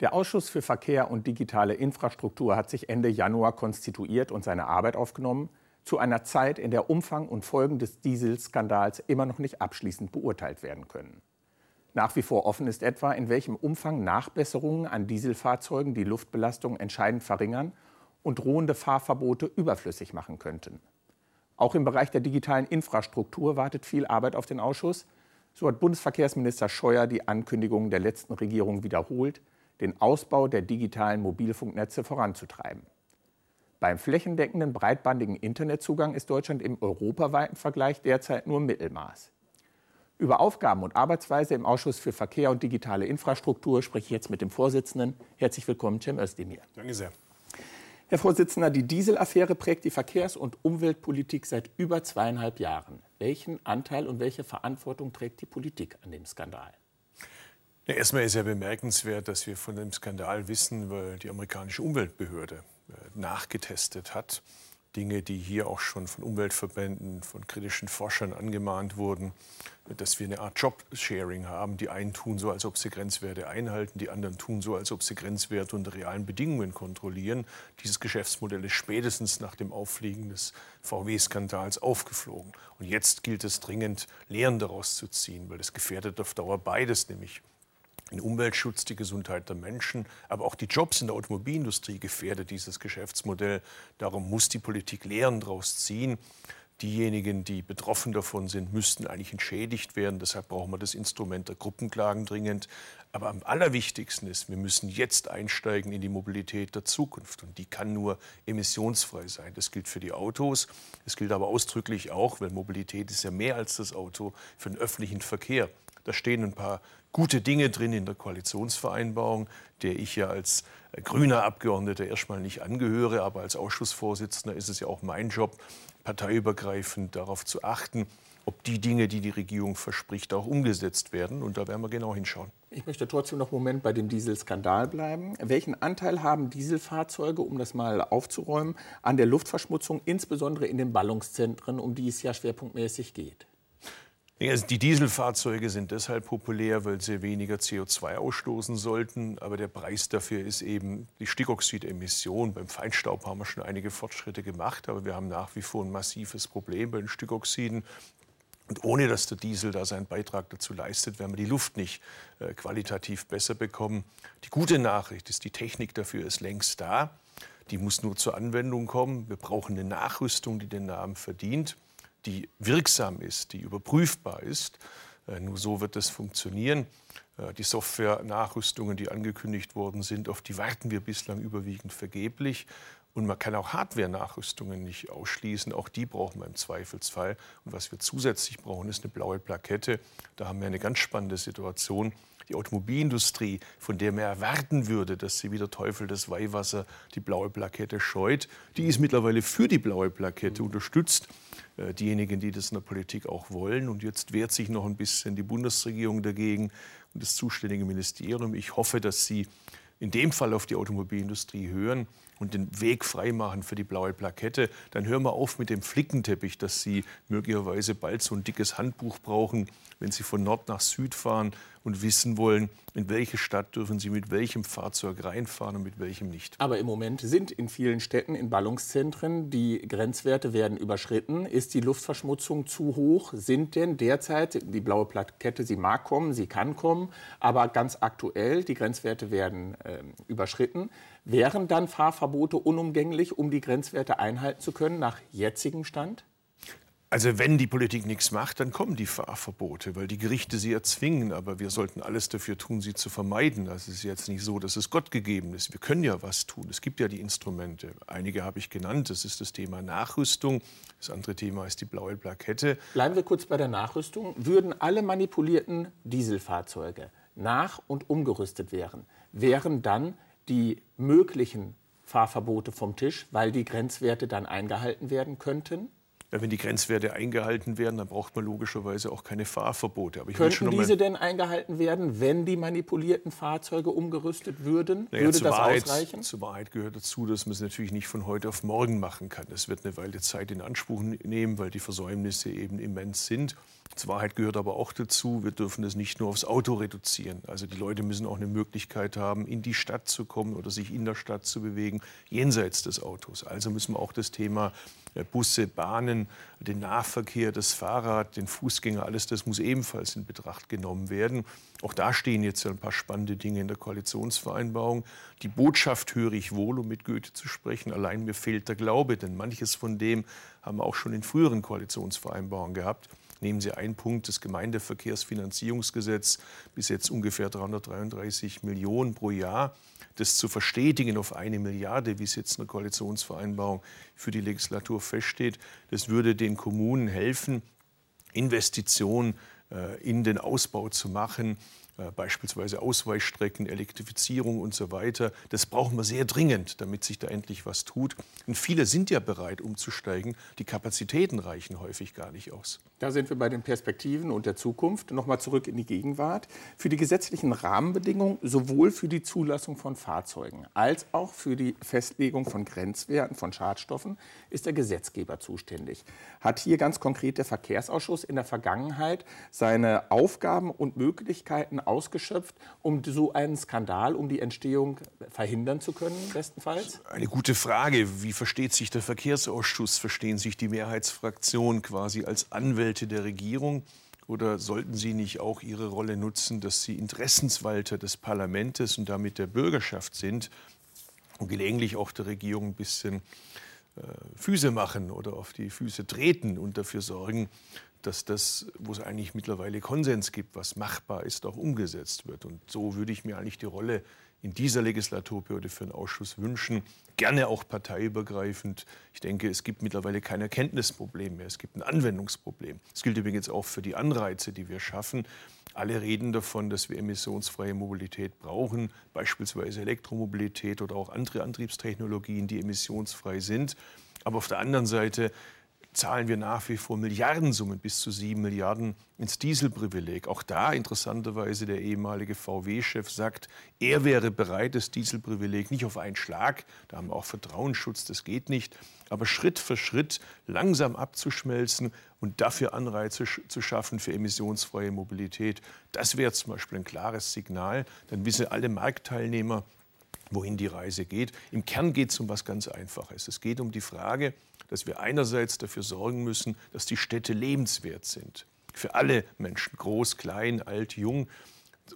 Der Ausschuss für Verkehr und digitale Infrastruktur hat sich Ende Januar konstituiert und seine Arbeit aufgenommen, zu einer Zeit, in der Umfang und Folgen des Dieselskandals immer noch nicht abschließend beurteilt werden können. Nach wie vor offen ist etwa, in welchem Umfang Nachbesserungen an Dieselfahrzeugen die Luftbelastung entscheidend verringern und drohende Fahrverbote überflüssig machen könnten. Auch im Bereich der digitalen Infrastruktur wartet viel Arbeit auf den Ausschuss. So hat Bundesverkehrsminister Scheuer die Ankündigungen der letzten Regierung wiederholt, den Ausbau der digitalen Mobilfunknetze voranzutreiben. Beim flächendeckenden breitbandigen Internetzugang ist Deutschland im europaweiten Vergleich derzeit nur Mittelmaß. Über Aufgaben und Arbeitsweise im Ausschuss für Verkehr und digitale Infrastruktur spreche ich jetzt mit dem Vorsitzenden. Herzlich willkommen, Cem Özdemir. Danke sehr. Herr Vorsitzender, die Dieselaffäre prägt die Verkehrs- und Umweltpolitik seit über zweieinhalb Jahren. Welchen Anteil und welche Verantwortung trägt die Politik an dem Skandal? Ja, erstmal ist ja bemerkenswert, dass wir von dem Skandal wissen, weil die amerikanische Umweltbehörde äh, nachgetestet hat. Dinge, die hier auch schon von Umweltverbänden, von kritischen Forschern angemahnt wurden, dass wir eine Art Job-Sharing haben. Die einen tun so, als ob sie Grenzwerte einhalten, die anderen tun so, als ob sie Grenzwerte unter realen Bedingungen kontrollieren. Dieses Geschäftsmodell ist spätestens nach dem Auffliegen des VW-Skandals aufgeflogen. Und jetzt gilt es dringend, Lehren daraus zu ziehen, weil es gefährdet auf Dauer beides, nämlich den Umweltschutz, die Gesundheit der Menschen, aber auch die Jobs in der Automobilindustrie gefährdet dieses Geschäftsmodell. Darum muss die Politik Lehren daraus ziehen. Diejenigen, die betroffen davon sind, müssten eigentlich entschädigt werden. Deshalb brauchen wir das Instrument der Gruppenklagen dringend. Aber am allerwichtigsten ist, wir müssen jetzt einsteigen in die Mobilität der Zukunft. Und die kann nur emissionsfrei sein. Das gilt für die Autos. Es gilt aber ausdrücklich auch, weil Mobilität ist ja mehr als das Auto, für den öffentlichen Verkehr. Da stehen ein paar gute Dinge drin in der Koalitionsvereinbarung, der ich ja als äh, grüner Abgeordneter erstmal nicht angehöre, aber als Ausschussvorsitzender ist es ja auch mein Job, parteiübergreifend darauf zu achten, ob die Dinge, die die Regierung verspricht, auch umgesetzt werden. Und da werden wir genau hinschauen. Ich möchte trotzdem noch einen Moment bei dem Dieselskandal bleiben. Welchen Anteil haben Dieselfahrzeuge, um das mal aufzuräumen, an der Luftverschmutzung, insbesondere in den Ballungszentren, um die es ja schwerpunktmäßig geht? Also die Dieselfahrzeuge sind deshalb populär, weil sie weniger CO2 ausstoßen sollten. Aber der Preis dafür ist eben die Stickoxidemission. Beim Feinstaub haben wir schon einige Fortschritte gemacht, aber wir haben nach wie vor ein massives Problem bei den Stickoxiden. Und ohne dass der Diesel da seinen Beitrag dazu leistet, werden wir die Luft nicht äh, qualitativ besser bekommen. Die gute Nachricht ist, die Technik dafür ist längst da. Die muss nur zur Anwendung kommen. Wir brauchen eine Nachrüstung, die den Namen verdient die wirksam ist, die überprüfbar ist. Äh, nur so wird das funktionieren. Äh, die Software-Nachrüstungen, die angekündigt worden sind, auf die warten wir bislang überwiegend vergeblich. Und man kann auch Hardware-Nachrüstungen nicht ausschließen. Auch die brauchen wir im Zweifelsfall. Und was wir zusätzlich brauchen, ist eine blaue Plakette. Da haben wir eine ganz spannende Situation die Automobilindustrie, von der man erwarten würde, dass sie wie der Teufel das Weihwasser die blaue Plakette scheut, die ist mittlerweile für die blaue Plakette unterstützt. Äh, diejenigen, die das in der Politik auch wollen. Und jetzt wehrt sich noch ein bisschen die Bundesregierung dagegen und das zuständige Ministerium. Ich hoffe, dass Sie in dem Fall auf die Automobilindustrie hören und den Weg freimachen für die blaue Plakette, dann hören wir auf mit dem Flickenteppich, dass Sie möglicherweise bald so ein dickes Handbuch brauchen, wenn Sie von Nord nach Süd fahren und wissen wollen, in welche Stadt dürfen Sie mit welchem Fahrzeug reinfahren und mit welchem nicht. Aber im Moment sind in vielen Städten, in Ballungszentren, die Grenzwerte werden überschritten. Ist die Luftverschmutzung zu hoch? Sind denn derzeit, die blaue Plakette, sie mag kommen, sie kann kommen, aber ganz aktuell, die Grenzwerte werden äh, überschritten. Wären dann Fahrverbote unumgänglich, um die Grenzwerte einhalten zu können nach jetzigem Stand? Also wenn die Politik nichts macht, dann kommen die Fahrverbote, weil die Gerichte sie erzwingen. Aber wir sollten alles dafür tun, sie zu vermeiden. Das ist jetzt nicht so, dass es Gott gegeben ist. Wir können ja was tun. Es gibt ja die Instrumente. Einige habe ich genannt. Das ist das Thema Nachrüstung. Das andere Thema ist die blaue Plakette. Bleiben wir kurz bei der Nachrüstung. Würden alle manipulierten Dieselfahrzeuge nach- und umgerüstet werden, wären dann die möglichen Fahrverbote vom Tisch, weil die Grenzwerte dann eingehalten werden könnten? Ja, wenn die Grenzwerte eingehalten werden, dann braucht man logischerweise auch keine Fahrverbote. Aber Könnten diese denn eingehalten werden, wenn die manipulierten Fahrzeuge umgerüstet würden? Naja, Würde das Wahrheit, ausreichen? Zur Wahrheit gehört dazu, dass man es natürlich nicht von heute auf morgen machen kann. Das wird eine Weile Zeit in Anspruch nehmen, weil die Versäumnisse eben immens sind. Wahrheit gehört aber auch dazu, wir dürfen es nicht nur aufs Auto reduzieren. Also die Leute müssen auch eine Möglichkeit haben, in die Stadt zu kommen oder sich in der Stadt zu bewegen, jenseits des Autos. Also müssen wir auch das Thema äh, Busse, Bahnen, den Nahverkehr, das Fahrrad, den Fußgänger, alles das muss ebenfalls in Betracht genommen werden. Auch da stehen jetzt ein paar spannende Dinge in der Koalitionsvereinbarung. Die Botschaft höre ich wohl, um mit Goethe zu sprechen. Allein mir fehlt der Glaube, denn manches von dem haben wir auch schon in früheren Koalitionsvereinbarungen gehabt. Nehmen Sie einen Punkt, das Gemeindeverkehrsfinanzierungsgesetz, bis jetzt ungefähr 333 Millionen pro Jahr. Das zu verstetigen auf eine Milliarde, wie es jetzt in der Koalitionsvereinbarung für die Legislatur feststeht, das würde den Kommunen helfen, Investitionen äh, in den Ausbau zu machen, äh, beispielsweise Ausweichstrecken, Elektrifizierung und so weiter. Das brauchen wir sehr dringend, damit sich da endlich was tut. Und viele sind ja bereit, umzusteigen. Die Kapazitäten reichen häufig gar nicht aus. Da sind wir bei den Perspektiven und der Zukunft. Nochmal zurück in die Gegenwart. Für die gesetzlichen Rahmenbedingungen sowohl für die Zulassung von Fahrzeugen als auch für die Festlegung von Grenzwerten von Schadstoffen ist der Gesetzgeber zuständig. Hat hier ganz konkret der Verkehrsausschuss in der Vergangenheit seine Aufgaben und Möglichkeiten ausgeschöpft, um so einen Skandal, um die Entstehung verhindern zu können, bestenfalls? Eine gute Frage. Wie versteht sich der Verkehrsausschuss? Verstehen sich die Mehrheitsfraktionen quasi als Anwälte der Regierung? Oder sollten Sie nicht auch Ihre Rolle nutzen, dass Sie Interessenswalter des Parlaments und damit der Bürgerschaft sind und gelegentlich auch der Regierung ein bisschen äh, Füße machen oder auf die Füße treten und dafür sorgen, dass das, wo es eigentlich mittlerweile Konsens gibt, was machbar ist, auch umgesetzt wird. Und so würde ich mir eigentlich die Rolle in dieser Legislaturperiode für einen Ausschuss wünschen. Gerne auch parteiübergreifend. Ich denke, es gibt mittlerweile kein Erkenntnisproblem mehr. Es gibt ein Anwendungsproblem. Das gilt übrigens auch für die Anreize, die wir schaffen. Alle reden davon, dass wir emissionsfreie Mobilität brauchen, beispielsweise Elektromobilität oder auch andere Antriebstechnologien, die emissionsfrei sind. Aber auf der anderen Seite zahlen wir nach wie vor Milliardensummen, bis zu sieben Milliarden ins Dieselprivileg. Auch da interessanterweise der ehemalige VW-Chef sagt, er wäre bereit, das Dieselprivileg nicht auf einen Schlag, da haben wir auch Vertrauensschutz, das geht nicht, aber Schritt für Schritt langsam abzuschmelzen und dafür Anreize zu schaffen für emissionsfreie Mobilität. Das wäre zum Beispiel ein klares Signal. Dann wissen alle Marktteilnehmer, wohin die Reise geht. Im Kern geht es um was ganz Einfaches. Es geht um die Frage, dass wir einerseits dafür sorgen müssen, dass die Städte lebenswert sind. Für alle Menschen, groß, klein, alt, jung.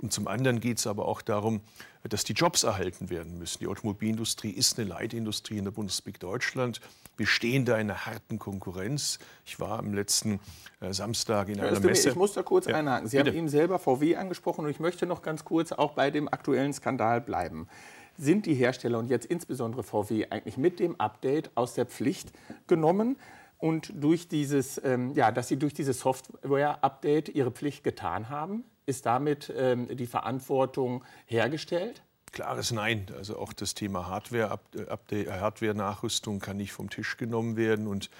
Und zum anderen geht es aber auch darum, dass die Jobs erhalten werden müssen. Die Automobilindustrie ist eine Leitindustrie in der Bundesrepublik Deutschland. Wir stehen da in einer harten Konkurrenz. Ich war am letzten äh, Samstag in einer Messe. Ich muss da kurz ja, einhaken. Sie bitte. haben eben selber VW angesprochen und ich möchte noch ganz kurz auch bei dem aktuellen Skandal bleiben sind die Hersteller und jetzt insbesondere VW eigentlich mit dem Update aus der Pflicht genommen und durch dieses, ähm, ja, dass sie durch dieses Software-Update ihre Pflicht getan haben, ist damit ähm, die Verantwortung hergestellt? Klares Nein. Also auch das Thema Hardware-Nachrüstung Hardware kann nicht vom Tisch genommen werden. Und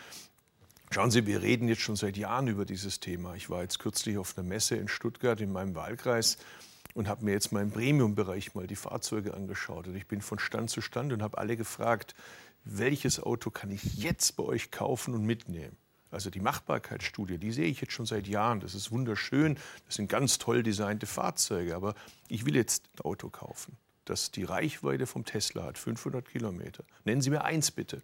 schauen Sie, wir reden jetzt schon seit Jahren über dieses Thema. Ich war jetzt kürzlich auf einer Messe in Stuttgart in meinem Wahlkreis und habe mir jetzt mal im Premium-Bereich mal die Fahrzeuge angeschaut. Und ich bin von Stand zu Stand und habe alle gefragt, welches Auto kann ich jetzt bei euch kaufen und mitnehmen? Also die Machbarkeitsstudie, die sehe ich jetzt schon seit Jahren. Das ist wunderschön, das sind ganz toll designte Fahrzeuge, aber ich will jetzt ein Auto kaufen, das die Reichweite vom Tesla hat, 500 Kilometer. Nennen Sie mir eins bitte.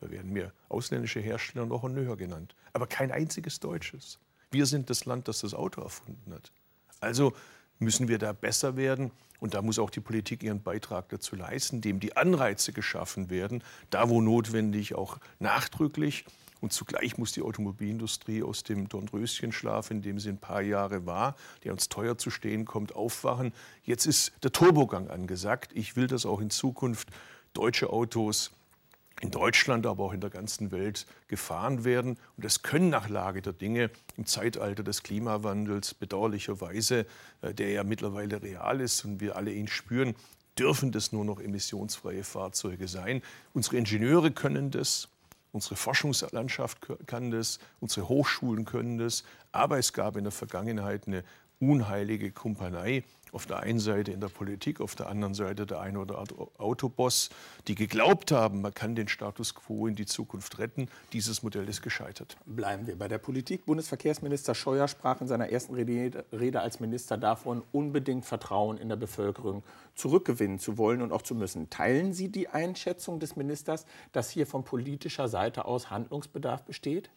Da werden mir ausländische Hersteller noch ein höher genannt, aber kein einziges deutsches. Wir sind das Land, das das Auto erfunden hat. Also müssen wir da besser werden. Und da muss auch die Politik ihren Beitrag dazu leisten, indem die Anreize geschaffen werden, da wo notwendig auch nachdrücklich. Und zugleich muss die Automobilindustrie aus dem Dornröschenschlaf, in dem sie ein paar Jahre war, der uns teuer zu stehen kommt, aufwachen. Jetzt ist der Turbogang angesagt. Ich will, dass auch in Zukunft deutsche Autos in Deutschland, aber auch in der ganzen Welt gefahren werden. Und das können nach Lage der Dinge im Zeitalter des Klimawandels bedauerlicherweise, äh, der ja mittlerweile real ist und wir alle ihn spüren, dürfen das nur noch emissionsfreie Fahrzeuge sein. Unsere Ingenieure können das, unsere Forschungslandschaft kann das, unsere Hochschulen können das. Aber es gab in der Vergangenheit eine unheilige Kumpanei auf der einen Seite in der Politik, auf der anderen Seite der eine oder andere Autoboss, die geglaubt haben, man kann den Status quo in die Zukunft retten. Dieses Modell ist gescheitert. Bleiben wir bei der Politik. Bundesverkehrsminister Scheuer sprach in seiner ersten Rede als Minister davon, unbedingt Vertrauen in der Bevölkerung zurückgewinnen zu wollen und auch zu müssen. Teilen Sie die Einschätzung des Ministers, dass hier von politischer Seite aus Handlungsbedarf besteht?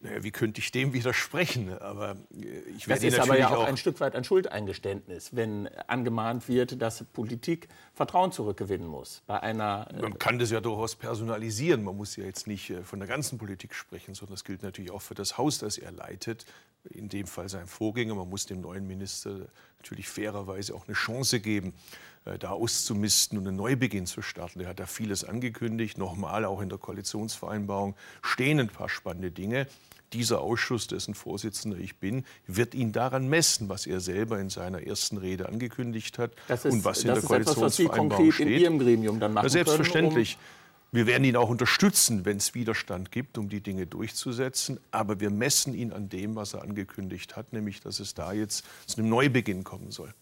Naja, wie könnte ich dem widersprechen? Aber äh, ich werde das ist aber ja auch, auch ein Stück weit ein Schuldeingeständnis, wenn angemahnt wird, dass Politik Vertrauen zurückgewinnen muss. Bei einer äh, man kann das ja durchaus personalisieren. Man muss ja jetzt nicht äh, von der ganzen Politik sprechen, sondern das gilt natürlich auch für das Haus, das er leitet. In dem Fall sein Vorgänger. Man muss dem neuen Minister natürlich fairerweise auch eine Chance geben, da auszumisten und einen Neubeginn zu starten. Er hat da vieles angekündigt. Nochmal, auch in der Koalitionsvereinbarung stehen ein paar spannende Dinge dieser Ausschuss, dessen Vorsitzender ich bin, wird ihn daran messen, was er selber in seiner ersten Rede angekündigt hat ist, und was in der Koalitionsvereinbarung steht. In Ihrem Gremium dann machen selbstverständlich. Können, um wir werden ihn auch unterstützen, wenn es Widerstand gibt, um die Dinge durchzusetzen. Aber wir messen ihn an dem, was er angekündigt hat, nämlich dass es da jetzt zu einem Neubeginn kommen soll.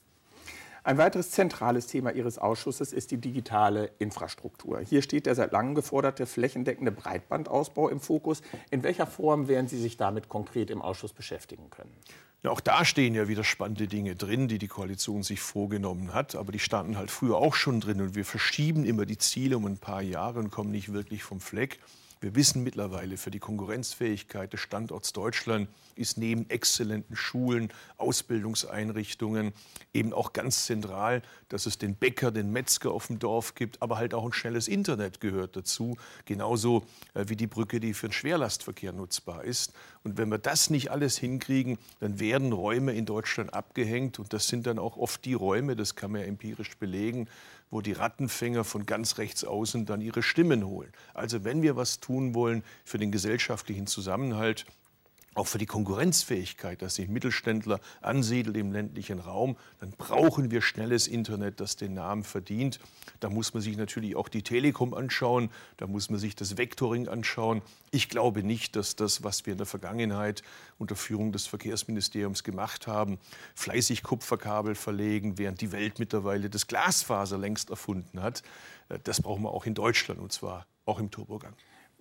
Ein weiteres zentrales Thema Ihres Ausschusses ist die digitale Infrastruktur. Hier steht der seit langem geforderte flächendeckende Breitbandausbau im Fokus. In welcher Form werden Sie sich damit konkret im Ausschuss beschäftigen können? Ja, auch da stehen ja wieder spannende Dinge drin, die die Koalition sich vorgenommen hat. Aber die standen halt früher auch schon drin. Und wir verschieben immer die Ziele um ein paar Jahre und kommen nicht wirklich vom Fleck. Wir wissen mittlerweile, für die Konkurrenzfähigkeit des Standorts Deutschland ist neben exzellenten Schulen, Ausbildungseinrichtungen eben auch ganz zentral, dass es den Bäcker, den Metzger auf dem Dorf gibt, aber halt auch ein schnelles Internet gehört dazu, genauso äh, wie die Brücke, die für den Schwerlastverkehr nutzbar ist. Und wenn wir das nicht alles hinkriegen, dann werden Räume in Deutschland abgehängt und das sind dann auch oft die Räume, das kann man ja empirisch belegen, wo die Rattenfänger von ganz rechts außen dann ihre Stimmen holen. Also wenn wir was tun wollen für den gesellschaftlichen Zusammenhalt, auch für die Konkurrenzfähigkeit, dass sich Mittelständler ansiedelt im ländlichen Raum, dann brauchen wir schnelles Internet, das den Namen verdient. Da muss man sich natürlich auch die Telekom anschauen, da muss man sich das Vectoring anschauen. Ich glaube nicht, dass das, was wir in der Vergangenheit unter Führung des Verkehrsministeriums gemacht haben, fleißig Kupferkabel verlegen, während die Welt mittlerweile das Glasfaser längst erfunden hat, das brauchen wir auch in Deutschland und zwar auch im Turbogang.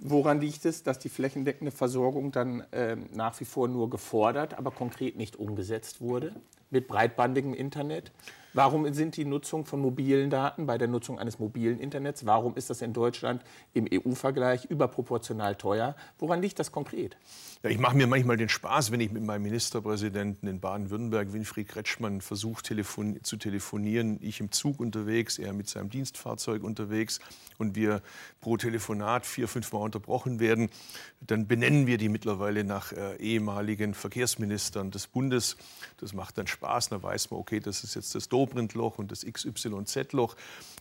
Woran liegt es, dass die flächendeckende Versorgung dann äh, nach wie vor nur gefordert, aber konkret nicht umgesetzt wurde mit breitbandigem Internet? Warum sind die Nutzung von mobilen Daten bei der Nutzung eines mobilen Internets, warum ist das in Deutschland im EU-Vergleich überproportional teuer? Woran liegt das konkret? Ja, ich mache mir manchmal den Spaß, wenn ich mit meinem Ministerpräsidenten in Baden-Württemberg, Winfried Kretschmann, versuche telefon zu telefonieren. Ich im Zug unterwegs, er mit seinem Dienstfahrzeug unterwegs und wir pro Telefonat vier, fünf Mal unterbrochen werden. Dann benennen wir die mittlerweile nach äh, ehemaligen Verkehrsministern des Bundes. Das macht dann Spaß. Da weiß man, okay, das ist jetzt das Dobrindt-Loch und das XYZ-Loch.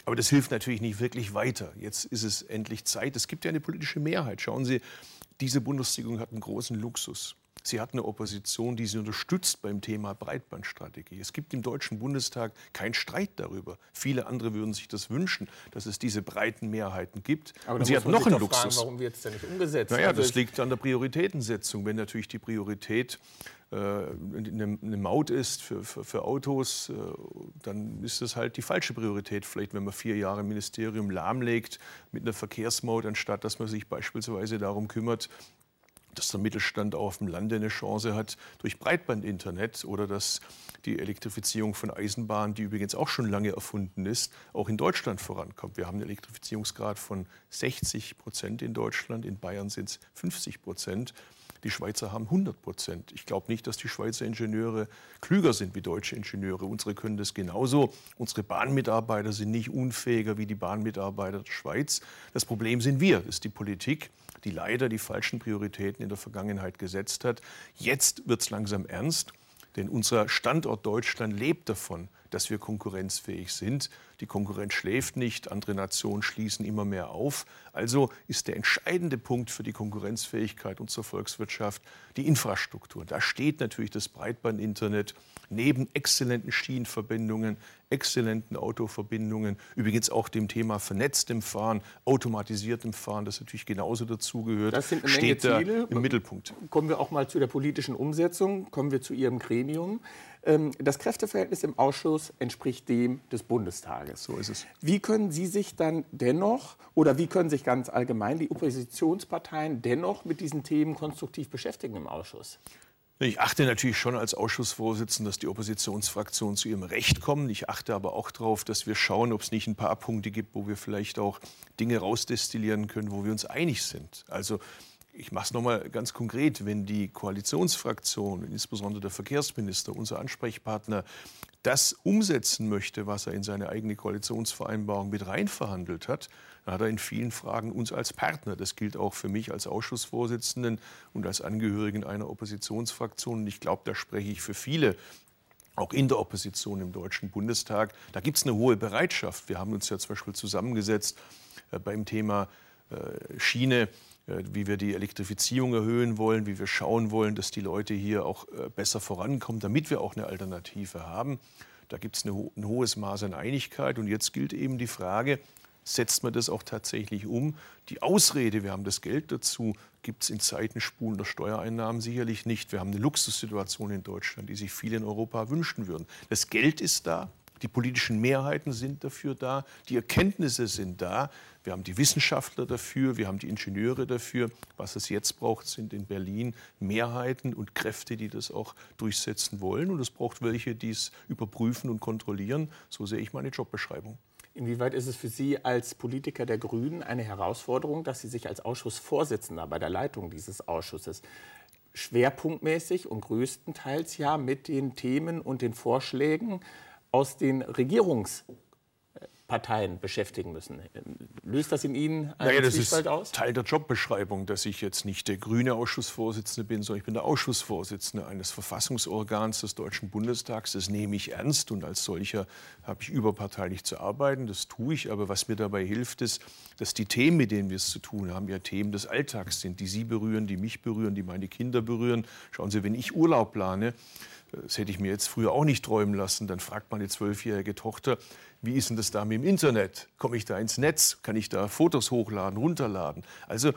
Aber das hilft natürlich nicht wirklich weiter. Jetzt ist es endlich Zeit. Es gibt ja eine politische Mehrheit. Schauen Sie, diese Bundesregierung hat einen großen Luxus. Sie hat eine Opposition, die sie unterstützt beim Thema Breitbandstrategie. Es gibt im Deutschen Bundestag keinen Streit darüber. Viele andere würden sich das wünschen, dass es diese breiten Mehrheiten gibt. Aber sie hat noch einen Luxus. Fragen, warum wird es denn nicht umgesetzt? Naja, also das liegt an der Prioritätensetzung. Wenn natürlich die Priorität äh, eine, eine Maut ist für, für, für Autos, äh, dann ist das halt die falsche Priorität. Vielleicht, wenn man vier Jahre im Ministerium lahmlegt mit einer Verkehrsmaut, anstatt dass man sich beispielsweise darum kümmert, dass der Mittelstand auf dem Lande eine Chance hat durch Breitbandinternet oder dass die Elektrifizierung von Eisenbahnen, die übrigens auch schon lange erfunden ist, auch in Deutschland vorankommt. Wir haben einen Elektrifizierungsgrad von 60 Prozent in Deutschland, in Bayern sind es 50 Prozent. Die Schweizer haben 100 Prozent. Ich glaube nicht, dass die Schweizer Ingenieure klüger sind wie deutsche Ingenieure. Unsere können das genauso. Unsere Bahnmitarbeiter sind nicht unfähiger wie die Bahnmitarbeiter der Schweiz. Das Problem sind wir, das ist die Politik, die leider die falschen Prioritäten in der Vergangenheit gesetzt hat. Jetzt wird es langsam ernst. Denn unser Standort Deutschland lebt davon, dass wir konkurrenzfähig sind. Die Konkurrenz schläft nicht, andere Nationen schließen immer mehr auf. Also ist der entscheidende Punkt für die Konkurrenzfähigkeit unserer Volkswirtschaft die Infrastruktur. Da steht natürlich das Breitbandinternet neben exzellenten Schienenverbindungen, exzellenten Autoverbindungen, übrigens auch dem Thema vernetztem Fahren, automatisiertem Fahren, das natürlich genauso dazugehört, das sind eine steht Menge Ziele. im Mittelpunkt. Kommen wir auch mal zu der politischen Umsetzung, kommen wir zu Ihrem Gremium. Ähm, das Kräfteverhältnis im Ausschuss entspricht dem des Bundestages. So ist es. Wie können Sie sich dann dennoch oder wie können sich ganz allgemein die Oppositionsparteien dennoch mit diesen Themen konstruktiv beschäftigen im Ausschuss? Ich achte natürlich schon als Ausschussvorsitzender, dass die Oppositionsfraktionen zu ihrem Recht kommen. Ich achte aber auch darauf, dass wir schauen, ob es nicht ein paar Punkte gibt, wo wir vielleicht auch Dinge rausdestillieren können, wo wir uns einig sind. Also ich mache es nochmal ganz konkret, wenn die Koalitionsfraktion, insbesondere der Verkehrsminister, unser Ansprechpartner, das umsetzen möchte, was er in seine eigene Koalitionsvereinbarung mit reinverhandelt hat, dann hat er in vielen Fragen uns als Partner. Das gilt auch für mich als Ausschussvorsitzenden und als Angehörigen einer Oppositionsfraktion. Und ich glaube, da spreche ich für viele auch in der Opposition im Deutschen Bundestag. Da gibt es eine hohe Bereitschaft. Wir haben uns ja zum Beispiel zusammengesetzt äh, beim Thema äh, Schiene wie wir die Elektrifizierung erhöhen wollen, wie wir schauen wollen, dass die Leute hier auch äh, besser vorankommen, damit wir auch eine Alternative haben. Da gibt es ein hohes Maß an Einigkeit. Und jetzt gilt eben die Frage, setzt man das auch tatsächlich um? Die Ausrede, wir haben das Geld dazu, gibt es in Zeiten spulender Steuereinnahmen sicherlich nicht. Wir haben eine Luxussituation in Deutschland, die sich viele in Europa wünschen würden. Das Geld ist da, die politischen Mehrheiten sind dafür da, die Erkenntnisse sind da. Wir haben die Wissenschaftler dafür, wir haben die Ingenieure dafür. Was es jetzt braucht, sind in Berlin Mehrheiten und Kräfte, die das auch durchsetzen wollen. Und es braucht welche, die es überprüfen und kontrollieren. So sehe ich meine Jobbeschreibung. Inwieweit ist es für Sie als Politiker der Grünen eine Herausforderung, dass Sie sich als Ausschussvorsitzender bei der Leitung dieses Ausschusses schwerpunktmäßig und größtenteils ja mit den Themen und den Vorschlägen aus den Regierungsparteien beschäftigen müssen. Löst das in Ihnen einen naja, das Zwiespalt ist aus? Teil der Jobbeschreibung, dass ich jetzt nicht der grüne Ausschussvorsitzende bin, sondern ich bin der Ausschussvorsitzende eines Verfassungsorgans des Deutschen Bundestags. Das nehme ich ernst und als solcher habe ich überparteilich zu arbeiten. Das tue ich. Aber was mir dabei hilft, ist, dass die Themen, mit denen wir es zu tun haben, ja Themen des Alltags sind, die Sie berühren, die mich berühren, die meine Kinder berühren. Schauen Sie, wenn ich Urlaub plane, das hätte ich mir jetzt früher auch nicht träumen lassen. Dann fragt meine zwölfjährige Tochter, wie ist denn das da mit dem Internet? Komme ich da ins Netz? Kann ich da Fotos hochladen, runterladen? Also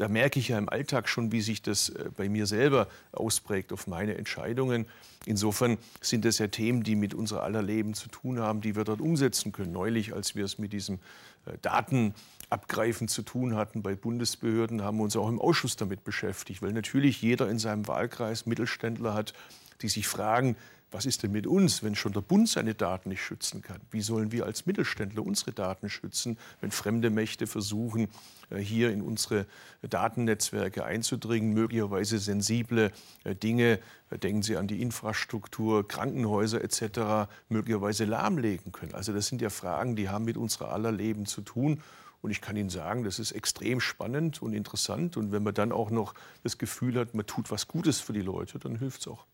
da merke ich ja im Alltag schon, wie sich das äh, bei mir selber ausprägt auf meine Entscheidungen. Insofern sind das ja Themen, die mit unser aller Leben zu tun haben, die wir dort umsetzen können. Neulich, als wir es mit diesem äh, Datenabgreifen zu tun hatten bei Bundesbehörden, haben wir uns auch im Ausschuss damit beschäftigt, weil natürlich jeder in seinem Wahlkreis Mittelständler hat, die sich fragen, was ist denn mit uns, wenn schon der Bund seine Daten nicht schützen kann? Wie sollen wir als Mittelständler unsere Daten schützen, wenn fremde Mächte versuchen, äh, hier in unsere Datennetzwerke einzudringen, möglicherweise sensible äh, Dinge, äh, denken Sie an die Infrastruktur, Krankenhäuser etc., möglicherweise lahmlegen können? Also das sind ja Fragen, die haben mit unserer aller Leben zu tun. Und ich kann Ihnen sagen, das ist extrem spannend und interessant. Und wenn man dann auch noch das Gefühl hat, man tut was Gutes für die Leute, dann hilft es auch.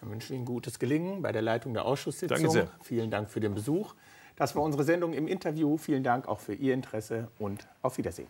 Dann wünschen wir Ihnen gutes Gelingen bei der Leitung der Ausschusssitzung. Danke sehr. Vielen Dank für den Besuch. Das war unsere Sendung im Interview. Vielen Dank auch für Ihr Interesse und auf Wiedersehen.